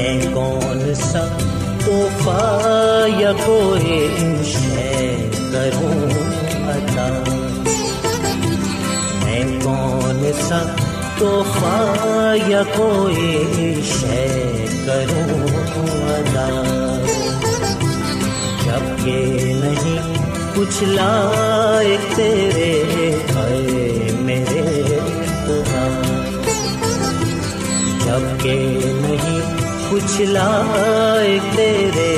میں کون سا توحفہ یا کوئی شے کروں عطا؟ میں کون سا توحفہ یا کوئی شے کروں ادا جبکہ نہیں کچھ لائق تیرے پچھلا تیرے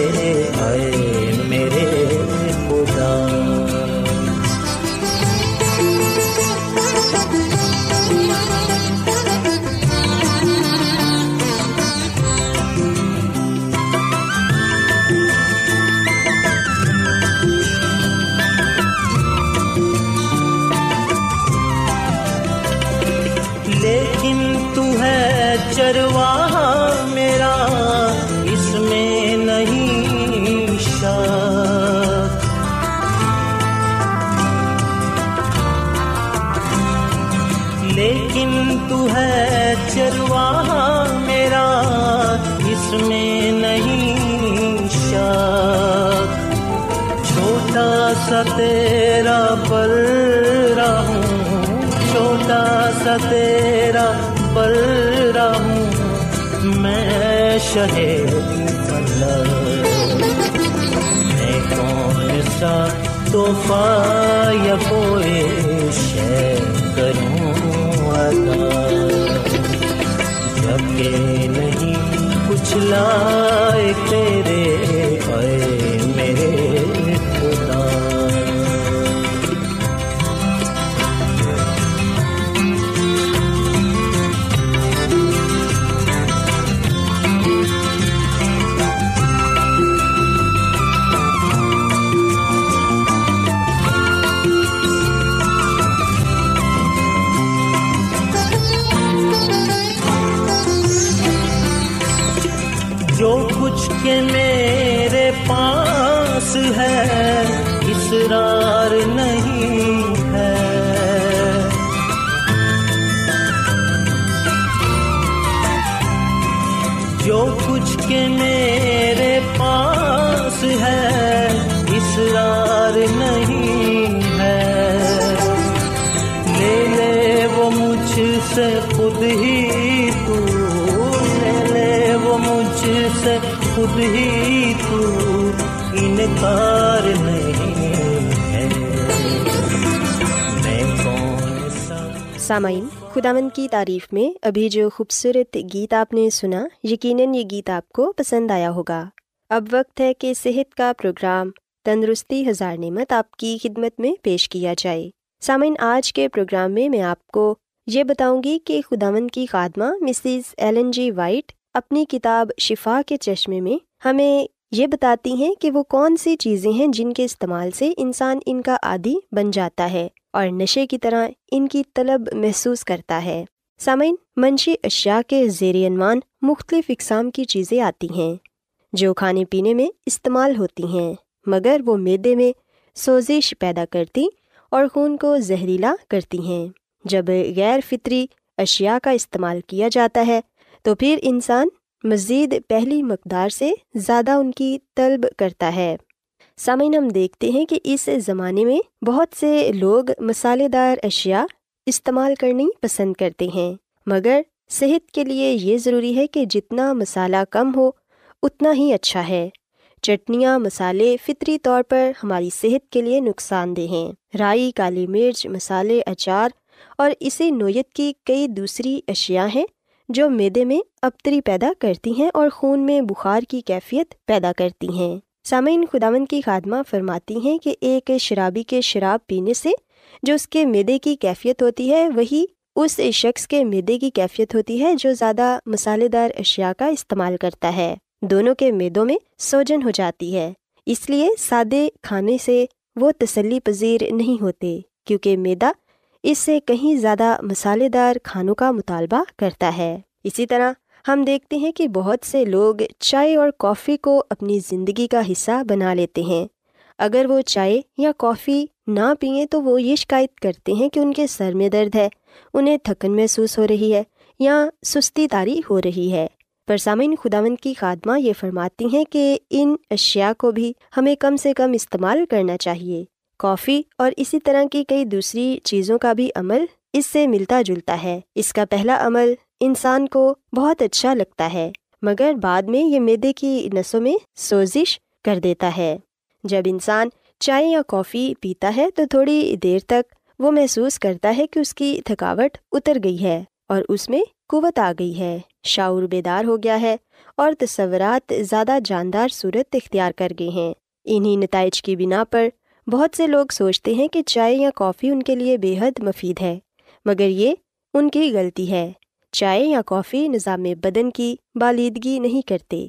چھوٹا تیرا پر رہوں میں شہر میں کون سا توحفہ یا کوئی شے کروں؟ ادا، جبکہ نہیں کچھ لائق سامعین، خداوند کی تعریف میں ابھی جو خوبصورت گیت آپ نے سنا، یقیناً یہ گیت آپ کو پسند آیا ہوگا۔ اب وقت ہے کہ صحت کا پروگرام تندرستی ہزار نعمت آپ کی خدمت میں پیش کیا جائے۔ سامعین، آج کے پروگرام میں میں آپ کو یہ بتاؤں گی کہ خداوند کی خادمہ مسز ایلن جی وائٹ اپنی کتاب شفا کے چشمے میں ہمیں یہ بتاتی ہیں کہ وہ کون سی چیزیں ہیں جن کے استعمال سے انسان ان کا عادی بن جاتا ہے۔ اور نشے کی طرح ان کی طلب محسوس کرتا ہے۔ سامعین، منشی اشیاء کے زیر عنوان مختلف اقسام کی چیزیں آتی ہیں، جو کھانے پینے میں استعمال ہوتی ہیں، مگر وہ میدے میں سوزش پیدا کرتی اور خون کو زہریلا کرتی ہیں۔ جب غیر فطری اشیاء کا استعمال کیا جاتا ہے، تو پھر انسان مزید پہلی مقدار سے زیادہ ان کی طلب کرتا ہے۔ سامعین، ہم دیکھتے ہیں کہ اس زمانے میں بہت سے لوگ مسالے دار اشیاء استعمال کرنی پسند کرتے ہیں۔ مگر صحت کے لیے یہ ضروری ہے کہ جتنا مسالہ کم ہو، اتنا ہی اچھا ہے۔ چٹنیاں مسالے فطری طور پر ہماری صحت کے لیے نقصان دہ ہیں۔ رائی، کالی مرچ مسالے اچار اور اسی نوعیت کی کئی دوسری اشیاء ہیں جو میدے میں ابتری پیدا کرتی ہیں اور خون میں بخار کی کیفیت پیدا کرتی ہیں۔ سامعین خداون کی خادمہ فرماتی ہیں کہ ایک شرابی کے شراب پینے سے جو اس کے میدے کی کیفیت ہوتی ہے، وہی اس شخص کے میدے کی کیفیت ہوتی ہے جو زیادہ مسالے دار اشیاء کا استعمال کرتا ہے۔ دونوں کے میدوں میں سوجن ہو جاتی ہے۔ اس لیے سادے کھانے سے وہ تسلی پذیر نہیں ہوتے، کیونکہ میدا اس سے کہیں زیادہ مسالے دار کھانوں کا مطالبہ کرتا ہے۔ اسی طرح ہم دیکھتے ہیں کہ بہت سے لوگ چائے اور کافی کو اپنی زندگی کا حصہ بنا لیتے ہیں۔ اگر وہ چائے یا کافی نہ پئیں تو وہ یہ شکایت کرتے ہیں کہ ان کے سر میں درد ہے، انہیں تھکن محسوس ہو رہی ہے یا سستی تاری ہو رہی ہے۔ پر سامعین، خداوند کی خادمہ یہ فرماتی ہیں کہ ان اشیاء کو بھی ہمیں کم سے کم استعمال کرنا چاہیے۔ کافی اور اسی طرح کی کئی دوسری چیزوں کا بھی عمل اس سے ملتا جلتا ہے۔ اس کا پہلا عمل انسان کو بہت اچھا لگتا ہے، مگر بعد میں یہ میدے کی نسوں میں سوزش کر دیتا ہے۔ جب انسان چائے یا کافی پیتا ہے تو تھوڑی دیر تک وہ محسوس کرتا ہے کہ اس کی تھکاوٹ اتر گئی ہے اور اس میں قوت آ گئی ہے۔ شعور بیدار ہو گیا ہے اور تصورات زیادہ جاندار صورت اختیار کر گئے ہیں۔ انہیں نتائج کی بنا پر بہت سے لوگ سوچتے ہیں کہ چائے یا کافی ان کے لیے بے حد مفید ہے، مگر یہ ان کی غلطی ہے۔ چائے یا کافی نظام بدن کی بالیدگی نہیں کرتے۔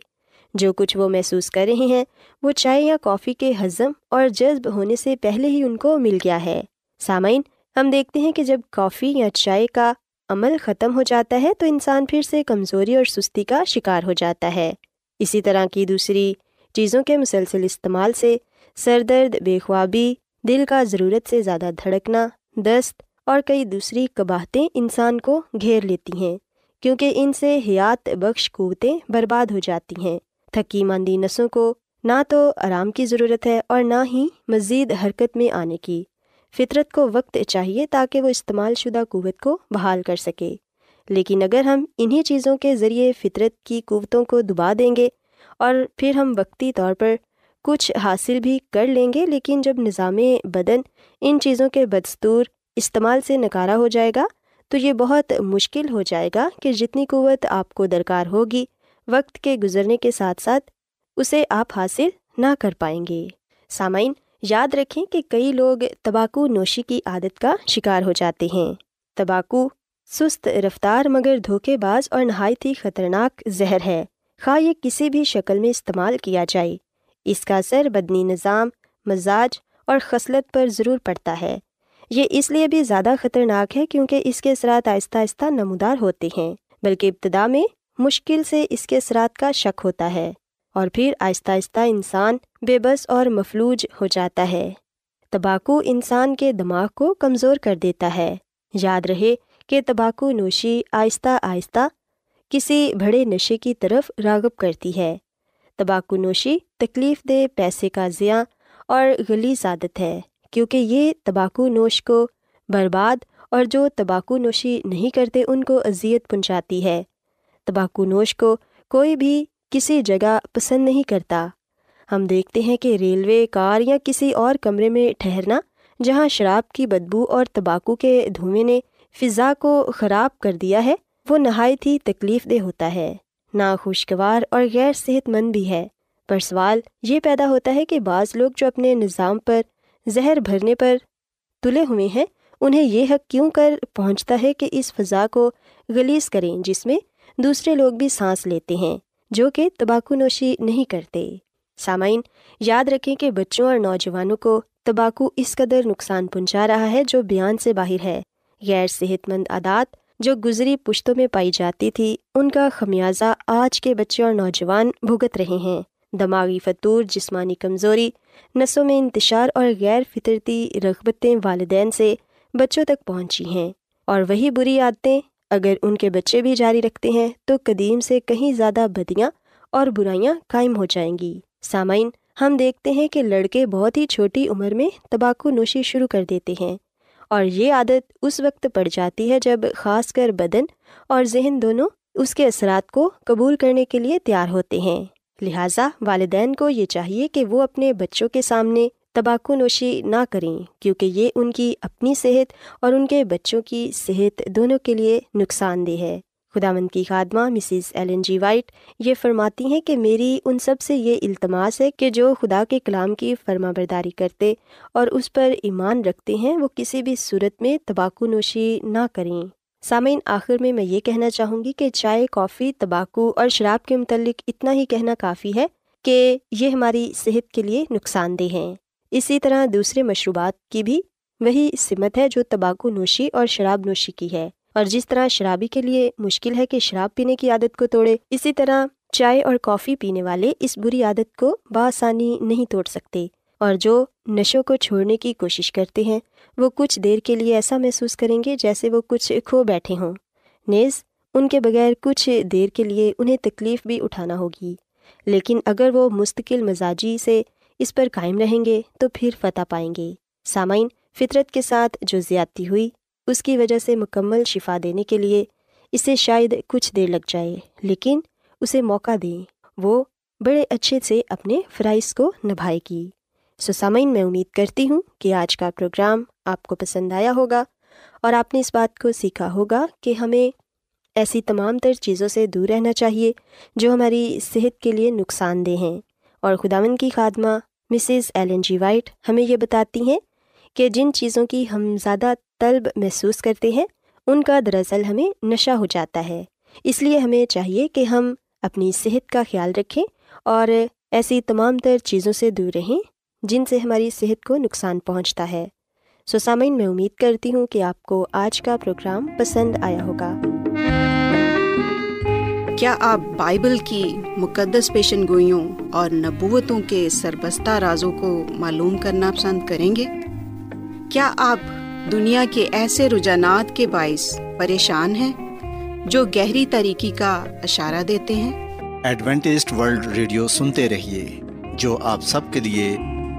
جو کچھ وہ محسوس کر رہے ہیں، وہ چائے یا کافی کے ہضم اور جذب ہونے سے پہلے ہی ان کو مل گیا ہے۔ سامعین، ہم دیکھتے ہیں کہ جب کافی یا چائے کا عمل ختم ہو جاتا ہے تو انسان پھر سے کمزوری اور سستی کا شکار ہو جاتا ہے۔ اسی طرح کی دوسری چیزوں کے مسلسل استعمال سے سر درد، بے خوابی، دل کا ضرورت سے زیادہ دھڑکنا، دست اور کئی دوسری قباہتیں انسان کو گھیر لیتی ہیں، کیونکہ ان سے حیات بخش قوتیں برباد ہو جاتی ہیں۔ تھکی ماندی نسوں کو نہ تو آرام کی ضرورت ہے اور نہ ہی مزید حرکت میں آنے کی۔ فطرت کو وقت چاہیے تاکہ وہ استعمال شدہ قوت کو بحال کر سکے۔ لیکن اگر ہم انہیں چیزوں کے ذریعے فطرت کی قوتوں کو دبا دیں گے اور پھر ہم وقتی طور پر کچھ حاصل بھی کر لیں گے، لیکن جب نظام بدن ان چیزوں کے بدستور استعمال سے نکارا ہو جائے گا تو یہ بہت مشکل ہو جائے گا کہ جتنی قوت آپ کو درکار ہوگی، وقت کے گزرنے کے ساتھ ساتھ اسے آپ حاصل نہ کر پائیں گے۔ سامعین، یاد رکھیں کہ کئی لوگ تباکو نوشی کی عادت کا شکار ہو جاتے ہیں۔ تباکو سست رفتار مگر دھوکے باز اور نہایت ہی خطرناک زہر ہے۔ خواہ یہ کسی بھی شکل میں استعمال کیا جائے۔ اس کا اثر بدنی نظام، مزاج اور خصلت پر ضرور پڑتا ہے۔ یہ اس لیے بھی زیادہ خطرناک ہے کیونکہ اس کے اثرات آہستہ آہستہ نمودار ہوتے ہیں، بلکہ ابتدا میں مشکل سے اس کے اثرات کا شک ہوتا ہے اور پھر آہستہ آہستہ انسان بے بس اور مفلوج ہو جاتا ہے۔ تباکو انسان کے دماغ کو کمزور کر دیتا ہے۔ یاد رہے کہ تباکو نوشی آہستہ آہستہ کسی بڑے نشے کی طرف راغب کرتی ہے۔ تباکو نوشی تکلیف دہ پیسے کا ضیاع اور گلی عادت ہے۔ کیونکہ یہ تباکو نوش کو برباد اور جو تباکو نوشی نہیں کرتے ان کو اذیت پہنچاتی ہے۔ تباکو نوش کو کوئی بھی کسی جگہ پسند نہیں کرتا۔ ہم دیکھتے ہیں کہ ریلوے کار یا کسی اور کمرے میں ٹھہرنا جہاں شراب کی بدبو اور تباکو کے دھوئیں نے فضا کو خراب کر دیا ہے، وہ نہایت ہی تکلیف دہ ہوتا ہے۔ ناخوشگوار اور غیر صحت مند بھی ہے۔ پر سوال یہ پیدا ہوتا ہے کہ بعض لوگ جو اپنے نظام پر زہر بھرنے پر تلے ہوئے ہیں۔ انہیں یہ حق کیوں کر پہنچتا ہے کہ اس فضا کو گلیز کریں جس میں دوسرے لوگ بھی سانس لیتے ہیں، جو کہ تباکو نوشی نہیں کرتے۔ سامعین، یاد رکھیں کہ بچوں اور نوجوانوں کو تباکو اس قدر نقصان پہنچا رہا ہے جو بیان سے باہر ہے۔ غیر صحت مند عادات جو گزری پشتوں میں پائی جاتی تھی، ان کا خمیازہ آج کے بچے اور نوجوان بھگت رہے ہیں۔ دماغی فطور جسمانی کمزوری نسوں میں انتشار اور غیر فطرتی رغبتیں والدین سے بچوں تک پہنچی ہیں اور وہی بری عادتیں اگر ان کے بچے بھی جاری رکھتے ہیں تو قدیم سے کہیں زیادہ بدیاں اور برائیاں قائم ہو جائیں گی۔ سامعین، ہم دیکھتے ہیں کہ لڑکے بہت ہی چھوٹی عمر میں تمباکو نوشی شروع کر دیتے ہیں اور یہ عادت اس وقت پڑ جاتی ہے جب خاص کر بدن اور ذہن دونوں اس کے اثرات کو قبول کرنے کے لیے تیار ہوتے ہیں۔ لہٰذا والدین کو یہ چاہیے کہ وہ اپنے بچوں کے سامنے تمباکو نوشی نہ کریں، کیونکہ یہ ان کی اپنی صحت اور ان کے بچوں کی صحت دونوں کے لیے نقصان دہ ہے۔ خدا مند کی خادمہ مسز ایلن جی وائٹ یہ فرماتی ہیں کہ میری ان سب سے یہ التماس ہے کہ جو خدا کے کلام کی فرما برداری کرتے اور اس پر ایمان رکھتے ہیں، وہ کسی بھی صورت میں تمباکو نوشی نہ کریں۔ سامعین، آخر میں میں یہ کہنا چاہوں گی کہ چائے، کافی تمباکو اور شراب کے متعلق اتنا ہی کہنا کافی ہے کہ یہ ہماری صحت کے لیے نقصان دہ ہیں۔ اسی طرح دوسرے مشروبات کی بھی وہی سمت ہے جو تمباکو نوشی اور شراب نوشی کی ہے۔ اور جس طرح شرابی کے لیے مشکل ہے کہ شراب پینے کی عادت کو توڑے، اسی طرح چائے اور کافی پینے والے اس بری عادت کو بآسانی نہیں توڑ سکتے۔ اور جو نشوں کو چھوڑنے کی کوشش کرتے ہیں۔ وہ کچھ دیر کے لیے ایسا محسوس کریں گے جیسے وہ کچھ کھو بیٹھے ہوں۔ نیز، ان کے بغیر کچھ دیر کے لیے انہیں تکلیف بھی اٹھانا ہوگی۔ لیکن اگر وہ مستقل مزاجی سے اس پر قائم رہیں گے، تو پھر فتح پائیں گے۔ سامعین، فطرت کے ساتھ جو زیادتی ہوئی، اس کی وجہ سے مکمل شفا دینے کے لیے اسے شاید کچھ دیر لگ جائے، لیکن اسے موقع دیں۔ وہ بڑے اچھے سے اپنے فرائض کو نبھائے گی۔ سو سامعین، میں امید کرتی ہوں کہ آج کا پروگرام آپ کو پسند آیا ہوگا اور آپ نے اس بات کو سیکھا ہوگا کہ ہمیں ایسی تمام تر چیزوں سے دور رہنا چاہیے جو ہماری صحت کے لیے نقصان دہ ہیں۔ اور خداون کی خادمہ مسز ایلن جی وائٹ ہمیں یہ بتاتی ہیں کہ جن چیزوں کی ہم زیادہ طلب محسوس کرتے ہیں، ان کا دراصل ہمیں نشہ ہو جاتا ہے۔ اس لیے ہمیں چاہیے کہ ہم اپنی صحت کا خیال رکھیں اور ایسی تمام تر چیزوں سے دور رہیں۔ جن سے ہماری صحت کو نقصان پہنچتا ہے۔ سو سامعین میں امید کرتی ہوں کہ آپ کو آج کا پروگرام پسند آیا ہوگا۔ کیا آپ بائبل کی مقدس پیشن گوئیوں اور نبوتوں کے سربستہ رازوں کو معلوم کرنا پسند کریں گے؟ کیا آپ دنیا کے ایسے رجحانات کے باعث پریشان ہیں جو گہری طریقے کا اشارہ دیتے ہیں؟ ایڈوینٹسٹ ورلڈ ریڈیو سنتے رہیے جو آپ سب کے لیے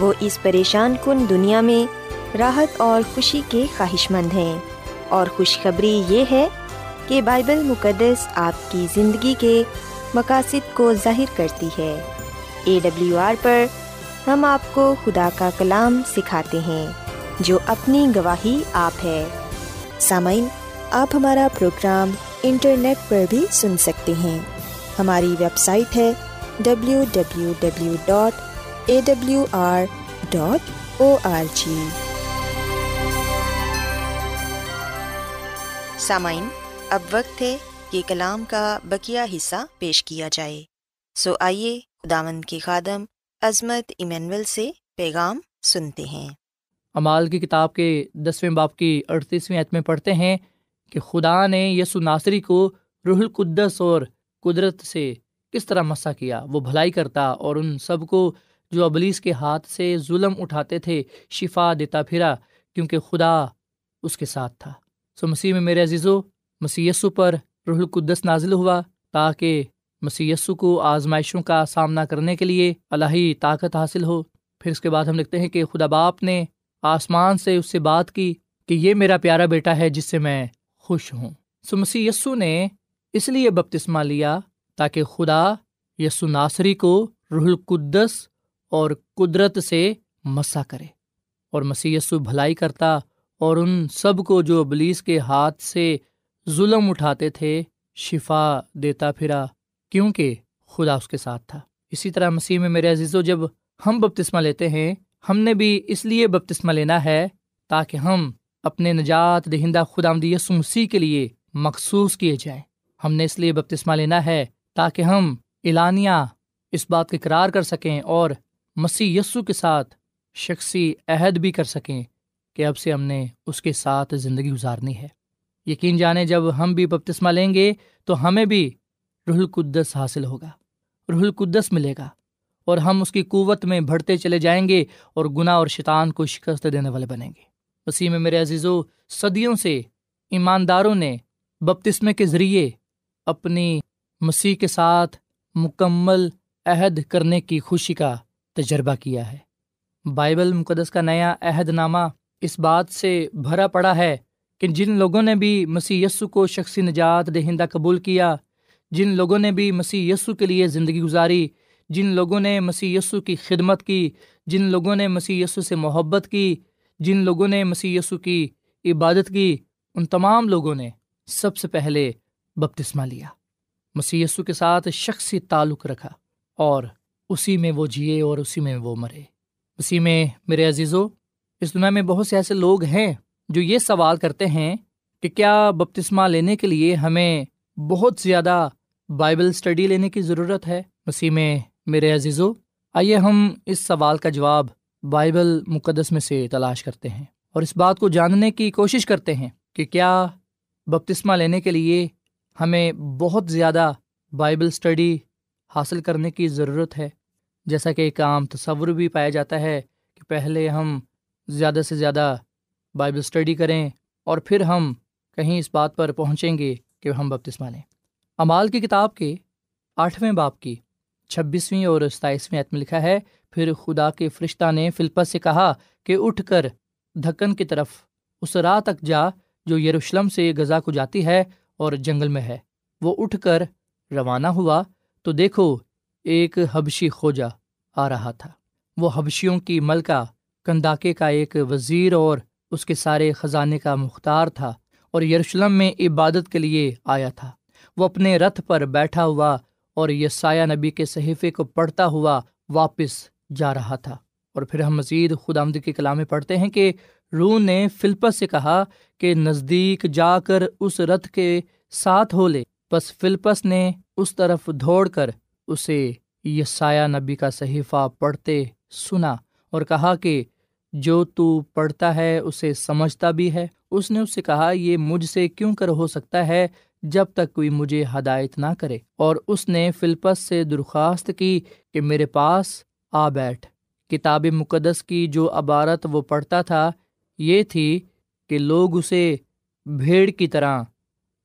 وہ اس پریشان کن دنیا میں راحت اور خوشی کے خواہش مند ہیں۔ اور خوشخبری یہ ہے کہ بائبل مقدس آپ کی زندگی کے مقاصد کو ظاہر کرتی ہے۔ اے ڈبلیو آر پر ہم آپ کو خدا کا کلام سکھاتے ہیں، جو اپنی گواہی آپ ہے۔ سامعین، آپ ہمارا پروگرام انٹرنیٹ پر بھی سن سکتے ہیں۔ ہماری ویب سائٹ ہے W W W dot A W R dot O R G سامعین اب وقت ہے کہ کلام کا بکیا حصہ پیش کیا جائے۔ سو آئیے خداوند کی خادم عظمت ایمینول سے پیغام سنتے ہیں۔ امال کی کتاب کے دسویں باپ کی اڑتیسویں عتمیں پڑھتے ہیں کہ خدا نے یسو ناصری کو روح القدس اور قدرت سے کس طرح مسا کیا۔ وہ بھلائی کرتا اور ان سب کو جو ابلیس کے ہاتھ سے ظلم اٹھاتے تھے، شفا دیتا پھرا، کیونکہ خدا اس کے ساتھ تھا۔ سو مسیح میں میرے عزیزو مسی پر رح القدس نازل ہوا تاکہ مسی کو آزمائشوں کا سامنا کرنے کے لیے الہی طاقت حاصل ہو۔ پھر اس کے بعد ہم لکھتے ہیں کہ خدا باپ نے آسمان سے اس سے بات کی کہ یہ میرا پیارا بیٹا ہے جس سے میں خوش ہوں۔ سو مسی یسو نے اس لیے بپتسمہ لیا تاکہ خدا یسو ناصری کو رح القدس اور قدرت سے مسا کرے۔ اور مسی یسو بھلائی کرتا اور ان سب کو جو ابلیس کے ہاتھ سے ظلم اٹھاتے تھے، شفا دیتا پھرا، کیونکہ خدا اس کے ساتھ تھا۔ اسی طرح مسیح میں میرے عزیز و جب ہم بپتسمہ لیتے ہیں، ہم نے بھی اس لیے بپتسمہ لینا ہے تاکہ ہم اپنے نجات دہندہ خدا یسو مسیح کے لیے مخصوص کیے جائیں۔ ہم نے اس لیے بپتسمہ لینا ہے تاکہ ہم اعلانیہ اس بات کا اقرار کر سکیں اور مسیح یسو کے ساتھ شخصی عہد بھی کر سکیں کہ اب سے ہم نے اس کے ساتھ زندگی گزارنی ہے۔ یقین جانے جب ہم بھی بپتسمہ لیں گے تو ہمیں بھی رح القدس حاصل ہوگا رح القدس ملے گا اور ہم اس کی قوت میں بڑھتے چلے جائیں گے اور گناہ اور شیطان کو شکست دینے والے بنیں گے۔ وسیع میں میرے عزیز و صدیوں سے ایمانداروں نے بپتسمے کے ذریعے اپنی مسیح کے ساتھ مکمل عہد کرنے کی خوشی کا تجربہ کیا ہے۔ بائبل مقدس کا نیا عہد نامہ اس بات سے بھرا پڑا ہے کہ جن لوگوں نے بھی مسیح یسو کو شخصی نجات دہندہ قبول کیا، جن لوگوں نے بھی مسیح یسو کے لیے زندگی گزاری، جن لوگوں نے مسیح یسو کی خدمت کی، جن لوگوں نے مسیح یسو سے محبت کی، جن لوگوں نے مسیح یسو کی عبادت کی، ان تمام لوگوں نے سب سے پہلے بپتسمہ لیا، مسیح یسو کے ساتھ شخصی تعلق رکھا اور اسی میں وہ جیے اور اسی میں وہ مرے۔ اسی میں میرے عزیزو، اس دنیا میں بہت سے ایسے لوگ ہیں جو یہ سوال کرتے ہیں کہ کیا بپتسمہ لینے کے لیے ہمیں بہت زیادہ بائبل اسٹڈی لینے کی ضرورت ہے؟ مسیح میں میرے عزیزو، آئیے ہم اس سوال کا جواب بائبل مقدس میں سے تلاش کرتے ہیں اور اس بات کو جاننے کی کوشش کرتے ہیں کہ کیا بپتسمہ لینے کے لیے ہمیں بہت زیادہ بائبل اسٹڈی حاصل کرنے کی ضرورت ہے؟ جیسا کہ ایک عام تصور بھی پایا جاتا ہے کہ پہلے ہم زیادہ سے زیادہ بائبل اسٹڈی کریں اور پھر ہم کہیں اس بات پر پہنچیں گے کہ ہم بپتسمہ لیں۔ امال کی کتاب کے آٹھویں باپ کی چھبیسویں اور ستائیسویں عتم لکھا ہے، پھر خدا کے فرشتہ نے فلپس سے کہا کہ اٹھ کر دھکن کی طرف اس راہ تک جا جو یروشلم سے غذا کو جاتی ہے اور جنگل میں ہے۔ وہ اٹھ کر روانہ ہوا تو دیکھو ایک حبشی کھوجا آ رہا تھا۔ وہ حبشیوں کی ملکہ کنداکے کا ایک وزیر اور اس کے سارے خزانے کا مختار تھا اور یروشلم میں عبادت کے لیے آیا تھا۔ وہ اپنے رتھ پر بیٹھا ہوا اور یہ سایہ نبی کے صحیفے کو پڑھتا ہوا واپس جا رہا تھا۔ اور پھر ہم مزید خدا آمد کے کلام میں پڑھتے ہیں کہ رو نے فلپس سے کہا کہ نزدیک جا کر اس رتھ کے ساتھ ہو لے۔ بس فلپس نے اس طرف دوڑ کر اسے یہ سایہ نبی کا صحیفہ پڑھتے سنا اور کہا کہ جو تو پڑھتا ہے اسے سمجھتا بھی ہے۔ اس نے اس سے کہا، یہ مجھ سے کیوں کر ہو سکتا ہے جب تک کوئی مجھے ہدایت نہ کرے؟ اور اس نے فلپس سے درخواست کی کہ میرے پاس آ بیٹھ۔ کتاب مقدس کی جو عبارت وہ پڑھتا تھا، یہ تھی کہ لوگ اسے بھیڑ کی طرح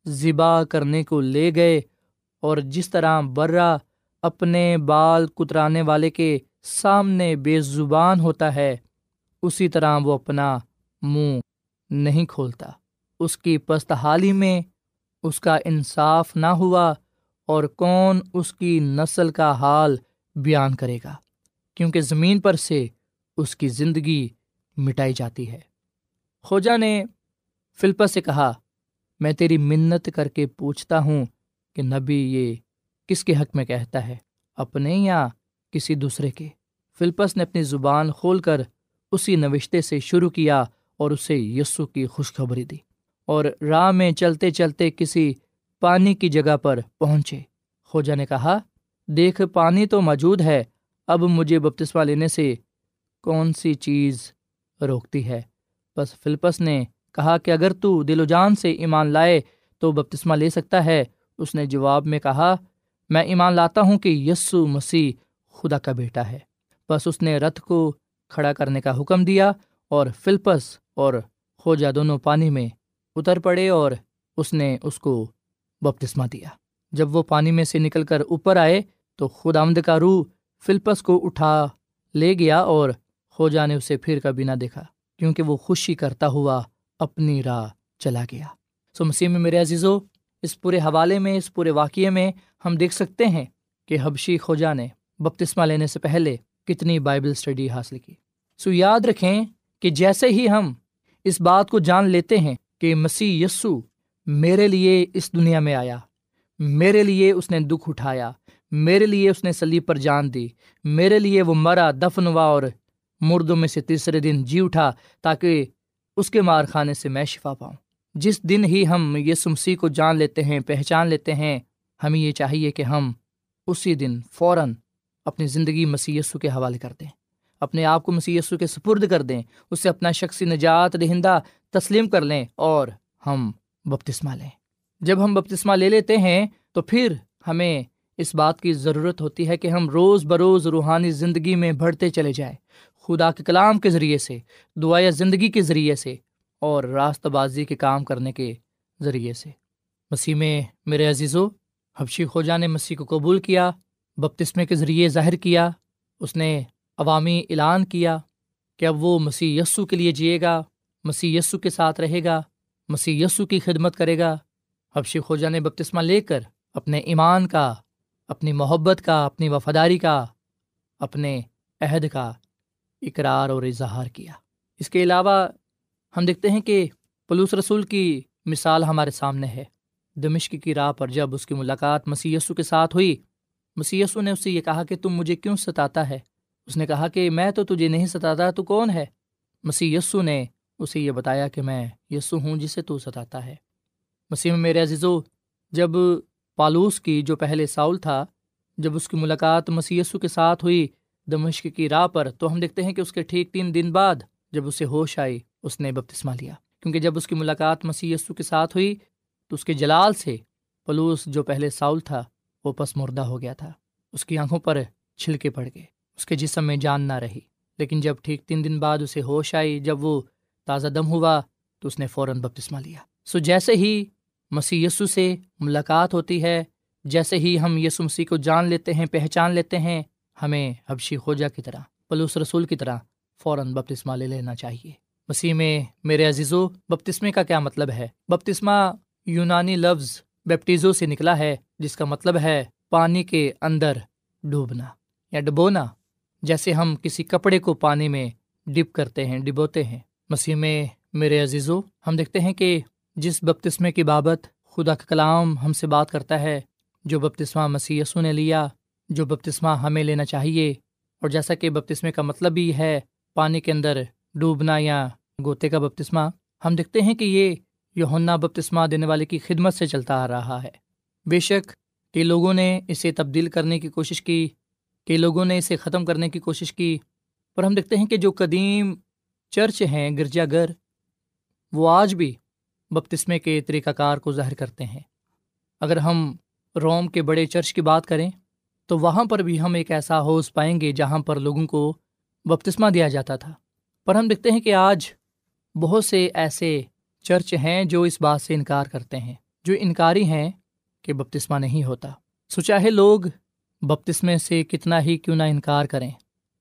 ذبا کرنے کو لے گئے اور جس طرح برا اپنے بال کترانے والے کے سامنے بے زبان ہوتا ہے، اسی طرح وہ اپنا منہ نہیں کھولتا۔ اس کی پست حالی میں اس کا انصاف نہ ہوا اور کون اس کی نسل کا حال بیان کرے گا، کیونکہ زمین پر سے اس کی زندگی مٹائی جاتی ہے۔ خوجا نے فلپس سے کہا، میں تیری منت کر کے پوچھتا ہوں کہ نبی یہ کس کے حق میں کہتا ہے، اپنے یا کسی دوسرے کے؟ فلپس نے اپنی زبان کھول کر اسی نوشتے سے شروع کیا اور اسے یسو کی خوشخبری دی اور راہ میں چلتے چلتے کسی پانی کی جگہ پر پہنچے۔ خوجا نے کہا، دیکھ، پانی تو موجود ہے، اب مجھے بپتسمہ لینے سے کون سی چیز روکتی ہے؟ بس فلپس نے کہا کہ اگر تو دل و جان سے ایمان لائے تو بپتسمہ لے سکتا ہے۔ اس نے جواب میں کہا میں ایمان لاتا ہوں کہ یسو مسیح خدا کا بیٹا ہے۔ بس اس نے رتھ کو کھڑا کرنے کا حکم دیا اور فلپس اور خوجا دونوں پانی میں اتر پڑے اور اس نے اس کو بپتسمہ دیا۔ جب وہ پانی میں سے نکل کر اوپر آئے تو خود آمد کا روح فلپس کو اٹھا لے گیا اور خوجا نے اسے پھر کبھی نہ دیکھا، کیونکہ وہ خوشی کرتا ہوا اپنی راہ چلا گیا۔ سو مسیح میں میرے عزیزو، اس پورے حوالے میں، اس پورے واقعے میں ہم دیکھ سکتے ہیں کہ حبشی خوجا نے بپتسمہ لینے سے پہلے کتنی بائبل اسٹڈی حاصل کی۔ سو یاد رکھیں کہ جیسے ہی ہم اس بات کو جان لیتے ہیں کہ مسیح یسو میرے لیے اس دنیا میں آیا، میرے لیے اس نے دکھ اٹھایا، میرے لیے اس نے سلیب پر جان دی، میرے لیے وہ مرا، دفن ہوا اور مردوں میں سے تیسرے دن جی اٹھا تاکہ اس کے مار خانے سے میں شفا پاؤں۔ جس دن ہی ہم یہ سمسی کو جان لیتے ہیں، پہچان لیتے ہیں ہمیں یہ چاہیے کہ ہم اسی دن فوراً اپنی زندگی مسی کے حوالے کر دیں، اپنے آپ کو مسی کے سپرد کر دیں اسے اپنا شخصی نجات دہندہ تسلیم کر لیں اور ہم بپتسمہ لیں۔ جب ہم بپتسمہ لے لیتے ہیں تو پھر ہمیں اس بات کی ضرورت ہوتی ہے کہ ہم روز بروز روحانی زندگی میں بڑھتے چلے جائیں، خدا کے کلام کے ذریعے سے دعائیں زندگی کے ذریعے سے اور راست بازی کے کام کرنے کے ذریعے سے۔ مسیح میں میرے عزیز و حبشی خوجا نے مسیح کو قبول کیا، بپتسمے کے ذریعے ظاہر کیا، اس نے عوامی اعلان کیا کہ اب وہ مسیح یسو کے لیے جیے گا، مسیح یسو کے ساتھ رہے گا، مسیح یسو کی خدمت کرے گا۔ حبشی خوجا نے بپتسمہ لے کر اپنے ایمان کا، اپنی محبت کا، اپنی وفاداری کا، اپنے عہد کا اقرار اور اظہار کیا۔ اس کے علاوہ ہم دیکھتے ہیں کہ پلوس رسول کی مثال ہمارے سامنے ہے۔ دمشق کی راہ پر جب اس کی ملاقات مسی کے ساتھ ہوئی مسی نے اس سے یہ کہا کہ تم مجھے کیوں ستاتا ہے؟ اس نے کہا کہ میں تو تجھے نہیں ستاتا، تو کون ہے؟ مسی نے اسے یہ بتایا کہ میں یسو ہوں جسے تو ستاتا ہے۔ مسیح میرے عزیزو، جب پالوس کی جو پہلے ساؤل تھا، جب اس کی ملاقات مسی کے ساتھ ہوئی، دمشق کی راہ پر، تو ہم دیکھتے ہیں کہ اس کے ٹھیک تین دن بعد جب اسے ہوش آئی، اس نے بپتسمہ لیا۔ کیونکہ جب اس کی ملاقات مسی کے ساتھ ہوئی تو اس کے جلال سے پلوس جو پہلے ساؤل تھا، وہ پس مردہ ہو گیا تھا۔ اس کی آنکھوں پر چھلکے پڑ گئے۔ اس کے جسم میں جان نہ رہی۔ لیکن جب ٹھیک تین دن بعد اسے ہوش آئی، جب وہ تازہ دم ہوا، تو اس نے فوراً بپتسمہ لیا۔ سو جیسے ہی مسی یسو سے ملاقات ہوتی ہے، جیسے ہی ہم یسو مسیح کو جان لیتے ہیں، پہچان لیتے ہیں، ہمیں حبشی خوجا کی طرح، پلوس رسول کی طرح فوراً بپتسمہ لے لینا چاہیے۔ مسیح میں، میرے عزیزو، بپتسمے کا کیا مطلب ہے؟ بپتسمہ یونانی لفظ بیپٹیزو سے نکلا ہے، جس کا مطلب ہے پانی کے اندر ڈوبنا یا ڈبونا، جیسے ہم کسی کپڑے کو پانی میں ڈپ کرتے ہیں، ڈبوتے ہیں۔ مسیح میں میرے عزیزو، ہم دیکھتے ہیں کہ جس بپتسمے کی بابت خدا کا کلام ہم سے بات کرتا ہے، جو بپتسمہ مسی یسو نے لیا، جو بپتسمہ ہمیں لینا چاہیے، اور جیسا کہ بپتسمے کا مطلب بھی ہے پانی کے اندر ڈوبنا یا گوتے کا بپتسمہ، ہم دیکھتے ہیں کہ یہ یونا بپتسمہ دینے والے کی خدمت سے چلتا آ رہا ہے۔ بے شک کئی لوگوں نے اسے تبدیل کرنے کی کوشش کی کئی لوگوں نے اسے ختم کرنے کی کوشش کی۔ پر ہم دیکھتے ہیں کہ جو قدیم چرچ ہیں گرجا گھر وہ آج بھی بپتسمے کے طریقہ کار کو ظاہر کرتے ہیں۔ اگر ہم روم کے بڑے چرچ کی بات کریں، تو وہاں پر بھی ہم ایک ایسا حوض پائیں گے جہاں پر لوگوں کو بپتسمہ دیا جاتا تھا۔ پر ہم دیکھتے ہیں کہ آج بہت سے ایسے چرچ ہیں جو اس بات سے انکار کرتے ہیں۔ جو انکاری ہیں کہ بپتسمہ نہیں ہوتا۔ سو چاہے لوگ بپتسمے سے کتنا ہی کیوں نہ انکار کریں،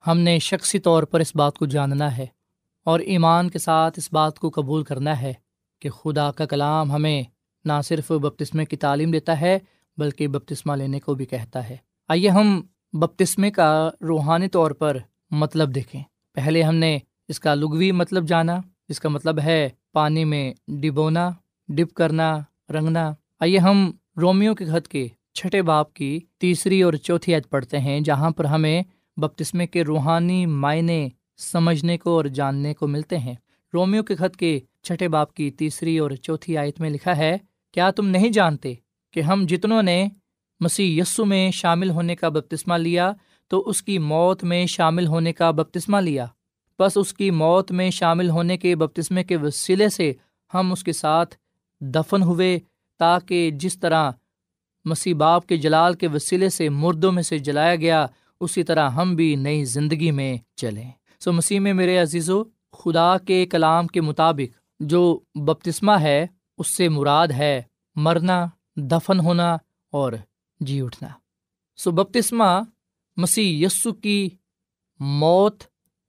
ہم نے شخصی طور پر اس بات کو جاننا ہے اور ایمان کے ساتھ اس بات کو قبول کرنا ہے کہ خدا کا کلام ہمیں نہ صرف بپتسمے کی تعلیم دیتا ہے، بلکہ بپتسمہ لینے کو بھی کہتا ہے۔ آئیے ہم بپتسمے کا روحانی طور پر مطلب دیکھیں۔ پہلے ہم نے اس کا لغوی مطلب جانا۔ اس کا مطلب ہے پانی میں ڈبونا ڈپ کرنا، رنگنا۔ آئیے ہم رومیو کے خط کے چھٹے باپ کی تیسری اور چوتھی عید پڑھتے ہیں، جہاں پر ہمیں بپتسمے کے روحانی معنی سمجھنے کو اور جاننے کو ملتے ہیں۔ رومیو کے خط کے چھٹے باپ کی تیسری اور چوتھی آیت میں لکھا ہے، کیا تم نہیں جانتے کہ ہم جتنوں نے مسیح یسو میں شامل ہونے کا بپتسمہ لیا، تو اس کی موت میں شامل ہونے کا بپتسمہ لیا؟ بس اس کی موت میں شامل ہونے کے بپتسمے کے وسیلے سے ہم اس کے ساتھ دفن ہوئے تاکہ جس طرح مسیح باپ کے جلال کے وسیلے سے مردوں میں سے جلایا گیا، اسی طرح ہم بھی نئی زندگی میں چلیں۔ سو مسیح میں میرے عزیز و خدا کے کلام کے مطابق جو بپتسمہ ہے، اس سے مراد ہے مرنا، دفن ہونا اور جی اٹھنا۔ سو بپتسمہ مسیح یسو کی موت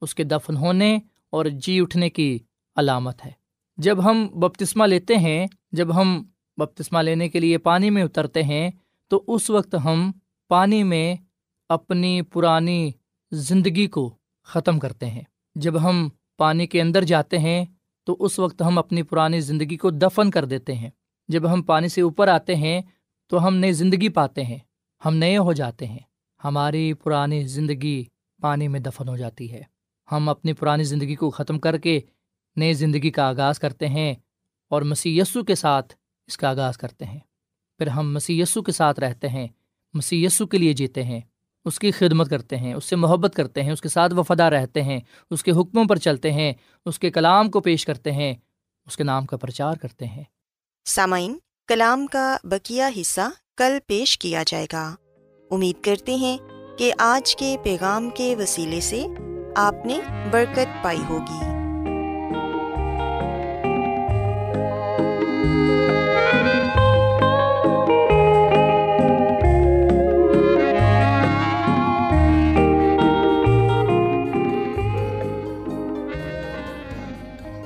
اس کے دفن ہونے اور جی اٹھنے کی علامت ہے۔ جب ہم بپتسمہ لیتے ہیں، جب ہم بپتسمہ لینے کے لیے پانی میں اترتے ہیں، تو اس وقت ہم پانی میں اپنی پرانی زندگی کو ختم کرتے ہیں۔ جب ہم پانی کے اندر جاتے ہیں، تو اس وقت ہم اپنی پرانی زندگی کو دفن کر دیتے ہیں۔ جب ہم پانی سے اوپر آتے ہیں، تو ہم نئی زندگی پاتے ہیں۔ ہم نئے ہو جاتے ہیں۔ ہماری پرانی زندگی پانی میں دفن ہو جاتی ہے۔ ہم اپنی پرانی زندگی کو ختم کر کے نئی زندگی کا آغاز کرتے ہیں اور مسی کے ساتھ اس کا آغاز کرتے ہیں۔ پھر ہم مسی کے ساتھ رہتے ہیں مسی کے لیے جیتے ہیں، اس کی خدمت کرتے ہیں، اس سے محبت کرتے ہیں، اس کے ساتھ وفادہ رہتے ہیں، اس کے حکموں پر چلتے ہیں، اس کے کلام کو پیش کرتے ہیں، اس کے نام کا پرچار کرتے ہیں۔ سامعین، کلام کا بکیا حصہ کل پیش کیا جائے گا۔ امید کرتے ہیں کہ آج کے پیغام کے وسیلے سے آپ نے برکت پائی ہوگی۔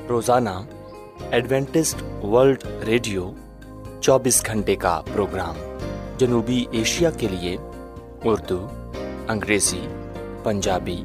روزانہ ایڈوینٹسٹ ورلڈ ریڈیو چوبیس گھنٹے کا پروگرام جنوبی ایشیا کے لیے اردو، انگریزی، پنجابی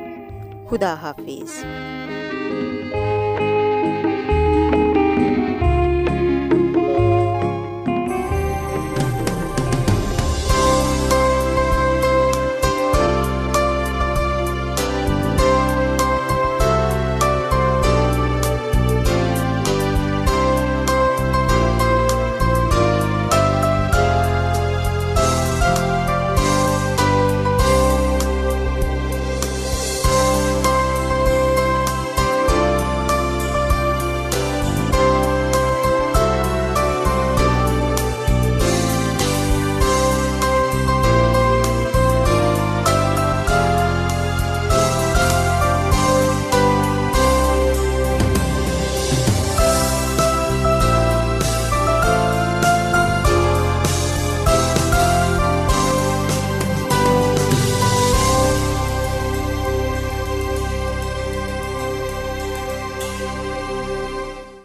خدا حافظ